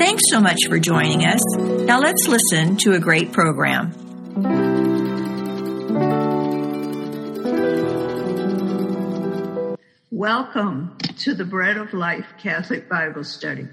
Thanks so much for joining us. Now let's listen to a great program. Welcome to the Bread of Life Catholic Bible Study.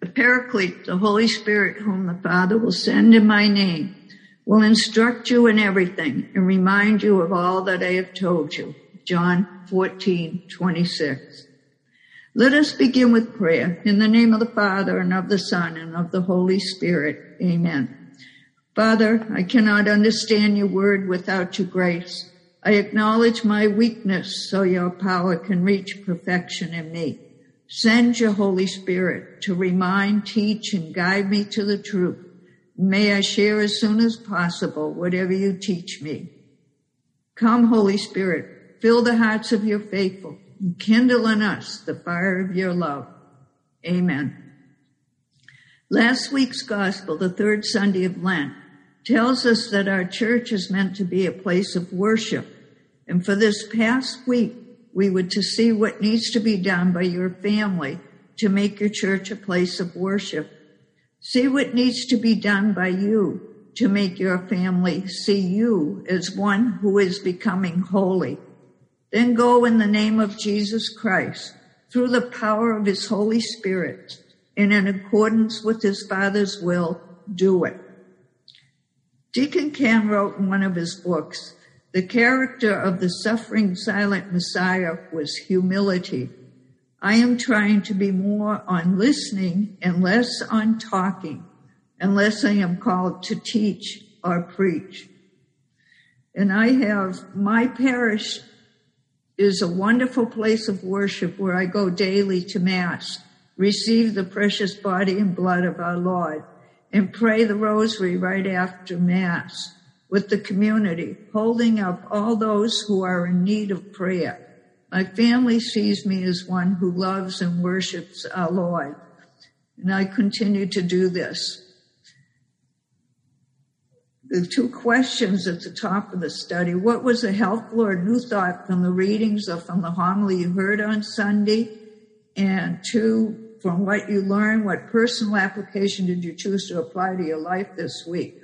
The Paraclete, the Holy Spirit, whom the Father will send in my name, will instruct you in everything and remind you of all that I have told you. John 14, 26. Let us begin with prayer. In the name of the Father and of the Son and of the Holy Spirit. Amen. Father, I cannot understand your word without your grace. I acknowledge my weakness so your power can reach perfection in me. Send your Holy Spirit to remind, teach, and guide me to the truth. May I share as soon as possible whatever you teach me. Come, Holy Spirit, fill the hearts of your faithful kindle in us the fire of your love. Amen. Last week's gospel, the third Sunday of Lent, tells us that our church is meant to be a place of worship. And for this past week, we were to see what needs to be done by your family to make your church a place of worship. See what needs to be done by you to make your family see you as one who is becoming holy. Then go in the name of Jesus Christ through the power of his Holy Spirit and in accordance with his Father's will, do it. Deacon Ken wrote in one of his books, the character of the suffering silent Messiah was humility. I am trying to be more on listening and less on talking, unless I am called to teach or preach. And I have my parish is a wonderful place of worship where I go daily to Mass, receive the precious body and blood of our Lord, and pray the rosary right after Mass with the community, holding up all those who are in need of prayer. My family sees me as one who loves and worships our Lord, and I continue to do this the two questions at the top of the study. What was the helpful Lord new thought from the readings or from the homily you heard on Sunday? And two, from what you learned, what personal application did you choose to apply to your life this week?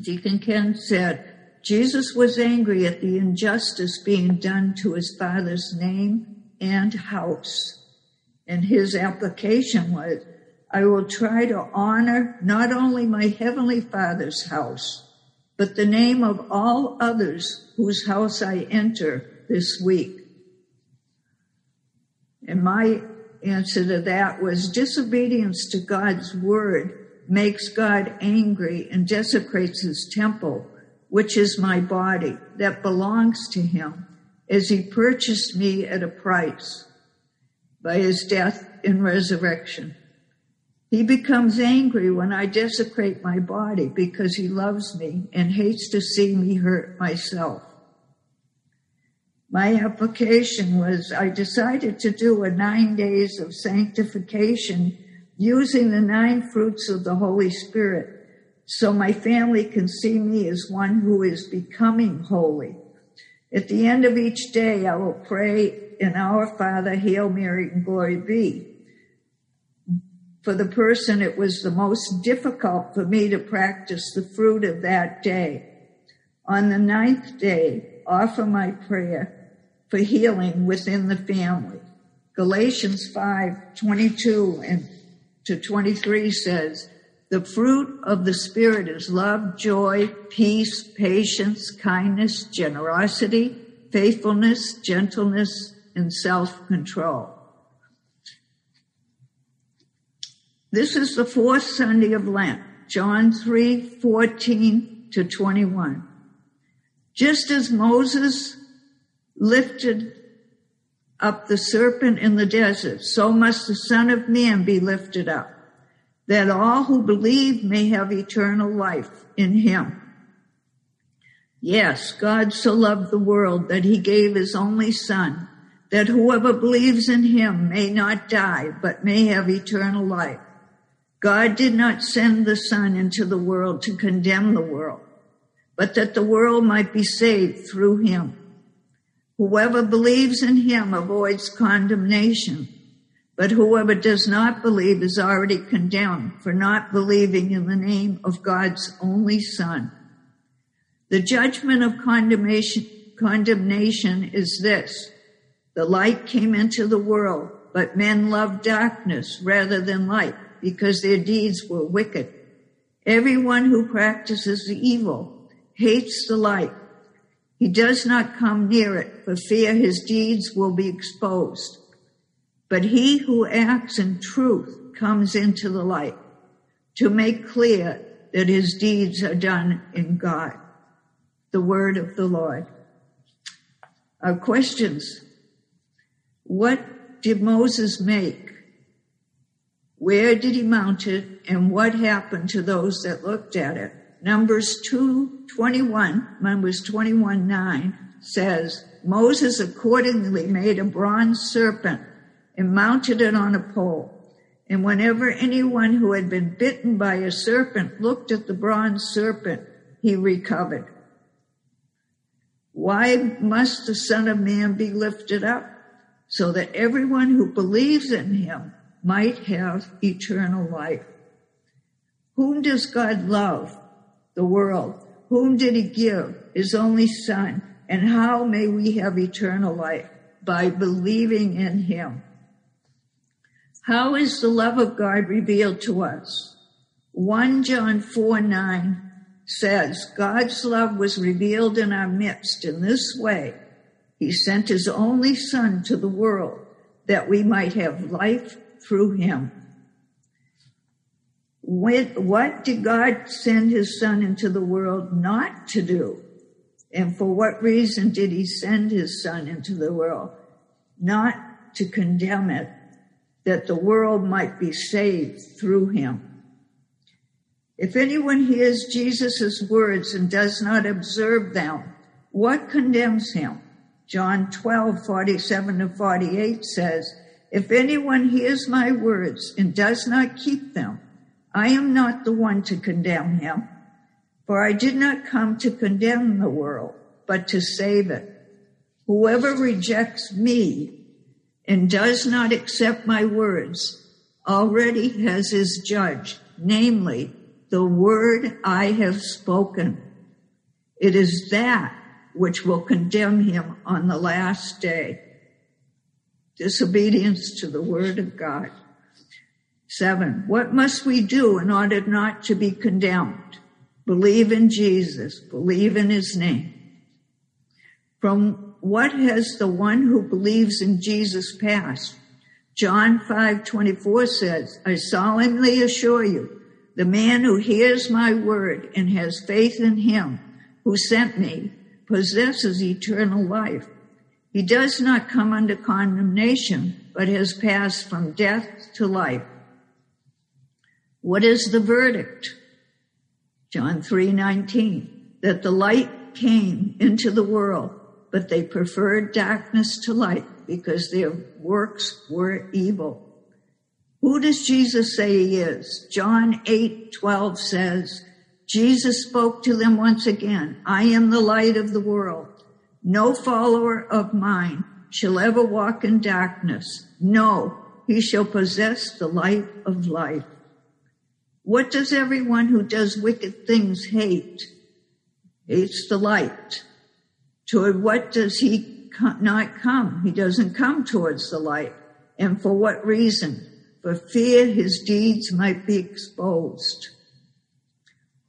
Deacon Ken said, Jesus was angry at the injustice being done to his father's name and house. And his application was, I will try to honor not only my heavenly father's house, but the name of all others whose house I enter this week. And my answer to that was disobedience to God's word makes God angry and desecrates his temple, which is my body that belongs to him as he purchased me at a price by his death and resurrection. He becomes angry when I desecrate my body because he loves me and hates to see me hurt myself. My application was I decided to do a nine days of sanctification using the nine fruits of the Holy Spirit so my family can see me as one who is becoming holy. At the end of each day, I will pray in Our Father, Hail Mary, and Glory be for the person, it was the most difficult for me to practice the fruit of that day. On the ninth day, offer my prayer for healing within the family. Galatians 5, 22 and to 23 says, the fruit of the Spirit is love, joy, peace, patience, kindness, generosity, faithfulness, gentleness, and self-control. This is the fourth Sunday of Lent, John 3, 14 to 21. Just as Moses lifted up the serpent in the desert, so must the Son of Man be lifted up, that all who believe may have eternal life in him. Yes, God so loved the world that he gave his only son, that whoever believes in him may not die, but may have eternal life. God did not send the son into the world to condemn the world, but that the world might be saved through him. Whoever believes in him avoids condemnation but whoever does not believe is already condemned for not believing in the name of God's only Son. The judgment of condemnation, condemnation is this. The light came into the world, but men loved darkness rather than light because their deeds were wicked. Everyone who practices the evil hates the light. He does not come near it for fear his deeds will be exposed. But he who acts in truth comes into the light to make clear that his deeds are done in God. The word of the Lord. Our questions. What did Moses make? Where did he mount it? And what happened to those that looked at it? Numbers 2, 21, Numbers 21, 9 says, Moses accordingly made a bronze serpent and mounted it on a pole. And whenever anyone who had been bitten by a serpent looked at the bronze serpent, he recovered. Why must the Son of Man be lifted up? So that everyone who believes in him might have eternal life. Whom does God love? The world. Whom did he give? His only Son. And how may we have eternal life? By believing in him. How is the love of God revealed to us? 1 John 4 9 says, God's love was revealed in our midst in this way. He sent his only son to the world that we might have life through him. what did God send his son into the world not to do? And for what reason did he send his son into the world? Not to condemn it, that the world might be saved through him. If anyone hears Jesus' words and does not observe them, what condemns him? John 12, 47 to 48 says, If anyone hears my words and does not keep them, I am not the one to condemn him, for I did not come to condemn the world, but to save it. Whoever rejects me and does not accept my words already has his judge, namely the word I have spoken. It is that which will condemn him on the last day. Disobedience to the word of God. Seven, what must we do in order not to be condemned? Believe in Jesus, believe in his name. From what has the one who believes in Jesus passed? John 5:24 says, I solemnly assure you, the man who hears my word and has faith in him who sent me possesses eternal life. He does not come under condemnation, but has passed from death to life. What is the verdict? John 3:19 that the light came into the world but they preferred darkness to light because their works were evil. Who does Jesus say he is? John 8, 12 says, Jesus spoke to them once again, I am the light of the world. No follower of mine shall ever walk in darkness. No, he shall possess the light of life. What does everyone who does wicked things hate? Hates the light Toward what does he not come? He doesn't come towards the light. And for what reason? For fear his deeds might be exposed.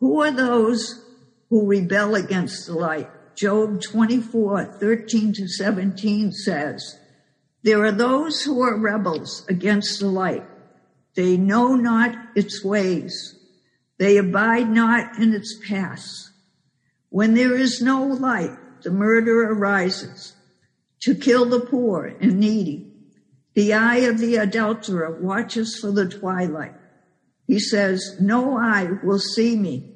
Who are those who rebel against the light? Job 24, 13 to 17 says, There are those who are rebels against the light. They know not its ways. They abide not in its paths. When there is no light, the murderer rises to kill the poor and needy. The eye of the adulterer watches for the twilight. He says, No eye will see me.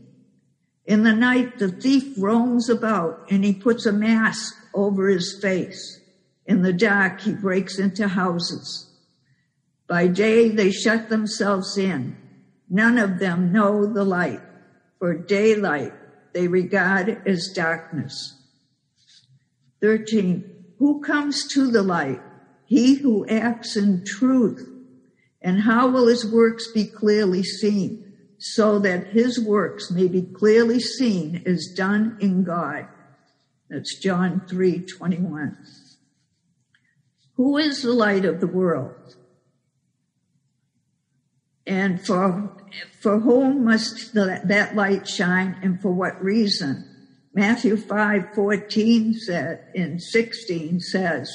In the night, the thief roams about and he puts a mask over his face. In the dark, he breaks into houses. By day, they shut themselves in. None of them know the light, for daylight they regard as darkness. 13. Who comes to the light? He who acts in truth. And how will his works be clearly seen? So that his works may be clearly seen as done in God. That's John 3 21. Who is the light of the world? And for, for whom must the, that light shine and for what reason? Matthew 5 14 said, in 16 says,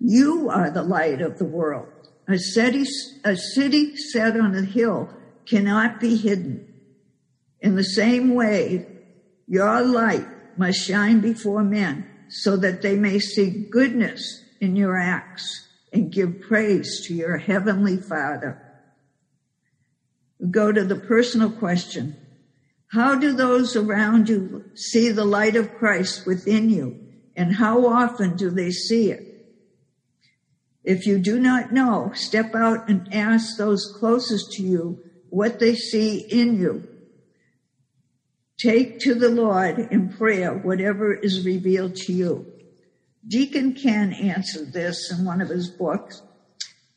You are the light of the world. A city, a city set on a hill cannot be hidden. In the same way, your light must shine before men so that they may see goodness in your acts and give praise to your heavenly Father. go to the personal question. How do those around you see the light of Christ within you? And how often do they see it? If you do not know, step out and ask those closest to you what they see in you. Take to the Lord in prayer whatever is revealed to you. Deacon Ken answered this in one of his books.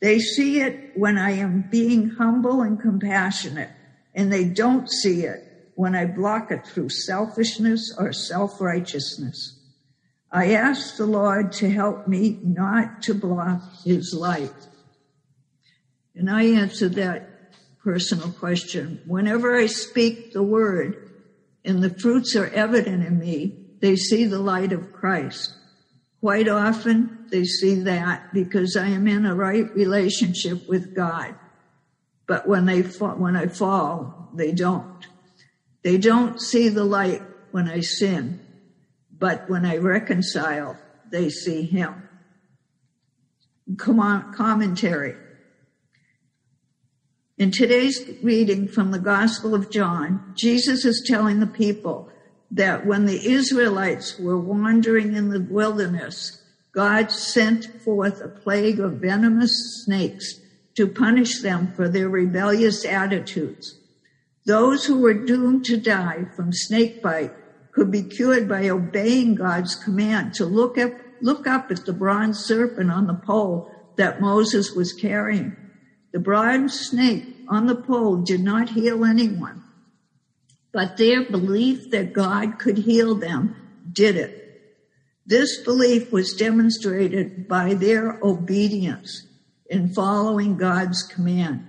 They see it when I am being humble and compassionate, and they don't see it when I block it through selfishness or self righteousness. I ask the Lord to help me not to block his light. And I answered that personal question. Whenever I speak the word and the fruits are evident in me, they see the light of Christ. Quite often they see that because I am in a right relationship with God. But when they fall, when I fall, they don't. They don't see the light when I sin, but when I reconcile, they see him. Come on, commentary. In today's reading from the Gospel of John, Jesus is telling the people that when the Israelites were wandering in the wilderness, God sent forth a plague of venomous snakes to punish them for their rebellious attitudes. Those who were doomed to die from snake bite could be cured by obeying God's command to look up, look up at the bronze serpent on the pole that Moses was carrying. The bronze snake on the pole did not heal anyone but their belief that God could heal them did it. This belief was demonstrated by their obedience in following God's command.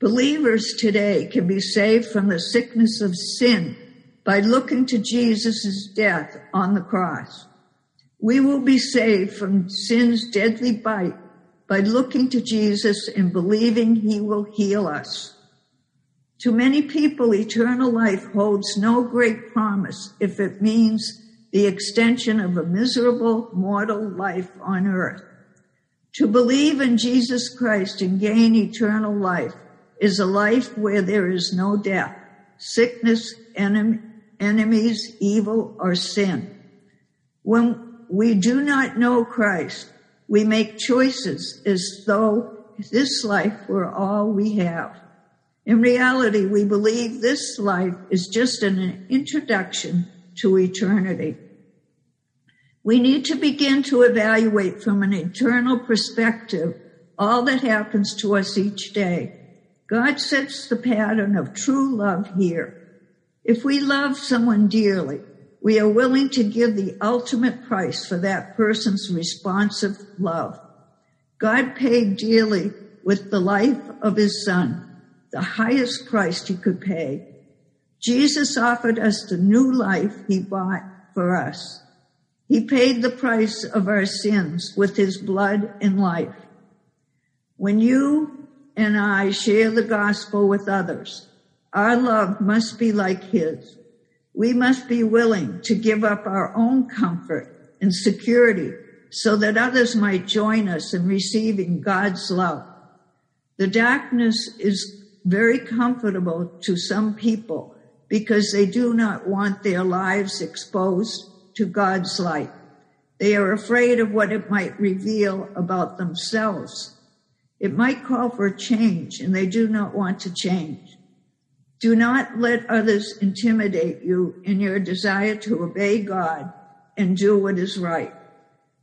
Believers today can be saved from the sickness of sin by looking to Jesus' death on the cross. We will be saved from sin's deadly bite by looking to Jesus and believing he will heal us. To many people, eternal life holds no great promise if it means the extension of a miserable mortal life on earth. To believe in Jesus Christ and gain eternal life is a life where there is no death, sickness, enemies, evil, or sin. When we do not know Christ, we make choices as though this life were all we have. In reality, we believe this life is just an introduction to eternity. We need to begin to evaluate from an eternal perspective all that happens to us each day. God sets the pattern of true love here. If we love someone dearly, we are willing to give the ultimate price for that person's responsive love. God paid dearly with the life of his son the highest price he could pay. Jesus offered us the new life he bought for us. He paid the price of our sins with his blood and life. When you and I share the gospel with others, our love must be like his. We must be willing to give up our own comfort and security so that others might join us in receiving God's love. The darkness is very comfortable to some people because they do not want their lives exposed to God's light. They are afraid of what it might reveal about themselves. It might call for change and they do not want to change. Do not let others intimidate you in your desire to obey God and do what is right.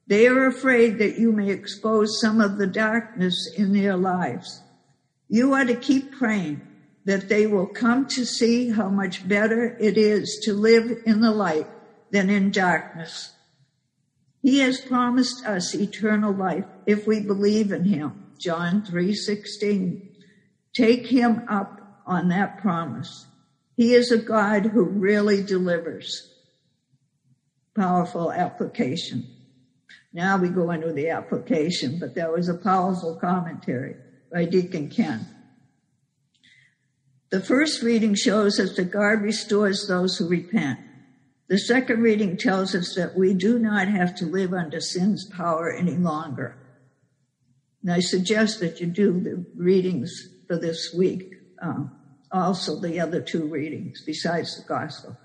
They are afraid that you may expose some of the darkness in their lives. You are to keep praying that they will come to see how much better it is to live in the light than in darkness. He has promised us eternal life if we believe in him. John 3:16. Take him up on that promise. He is a God who really delivers. Powerful application. Now we go into the application, but that was a powerful commentary by Deacon Ken. The first reading shows us that God restores those who repent. The second reading tells us that we do not have to live under sin's power any longer. And I suggest that you do the readings for this week, um, also the other two readings besides the gospel.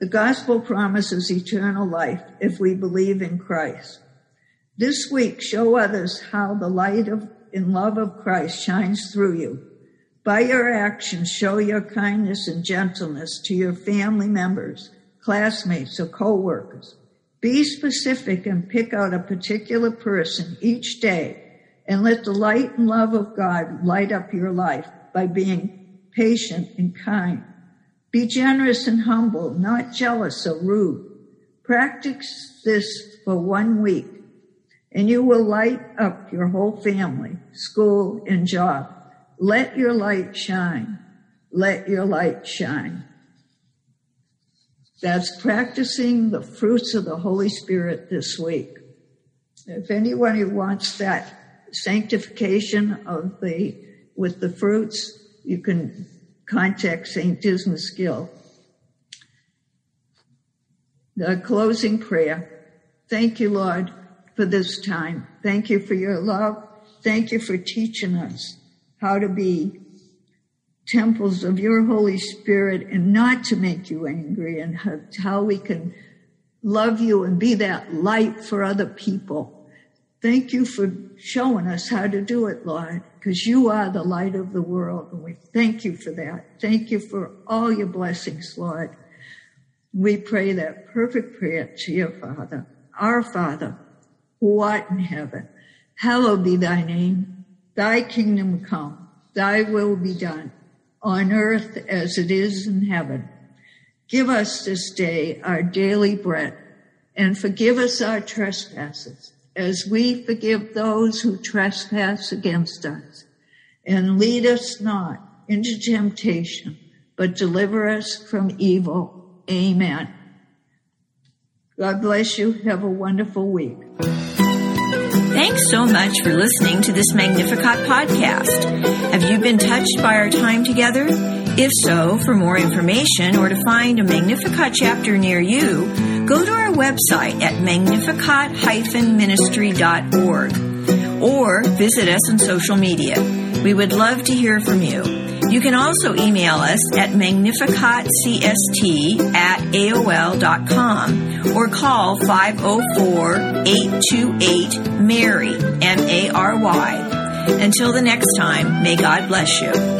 The gospel promises eternal life if we believe in Christ. This week, show others how the light of in love of Christ shines through you. By your actions, show your kindness and gentleness to your family members, classmates, or co-workers. Be specific and pick out a particular person each day and let the light and love of God light up your life by being patient and kind. Be generous and humble, not jealous or rude. Practice this for one week and you will light up your whole family, school, and job. Let your light shine. Let your light shine. That's practicing the fruits of the Holy Spirit this week. If anyone who wants that sanctification of the, with the fruits, you can contact St. Dismas Gill. The closing prayer. Thank you, Lord for this time. Thank you for your love. Thank you for teaching us how to be temples of your Holy Spirit and not to make you angry and how we can love you and be that light for other people. Thank you for showing us how to do it, Lord, because you are the light of the world. And we thank you for that. Thank you for all your blessings, Lord. We pray that perfect prayer to your Father, our Father, who art in heaven. Hallowed be thy name. Thy kingdom come. Thy will be done on earth as it is in heaven. Give us this day our daily bread and forgive us our trespasses as we forgive those who trespass against us. And lead us not into temptation, but deliver us from evil. Amen. God bless you. Have a wonderful week. Thanks so much for listening to this Magnificat podcast. Have you been touched by our time together? If so, for more information or to find a Magnificat chapter near you, go to our website at magnificat-ministry.org or visit us on social media. We would love to hear from you. You can also email us at magnificatcst at AOL.com or call 504-828-MARY, M-A-R-Y. Until the next time, may God bless you.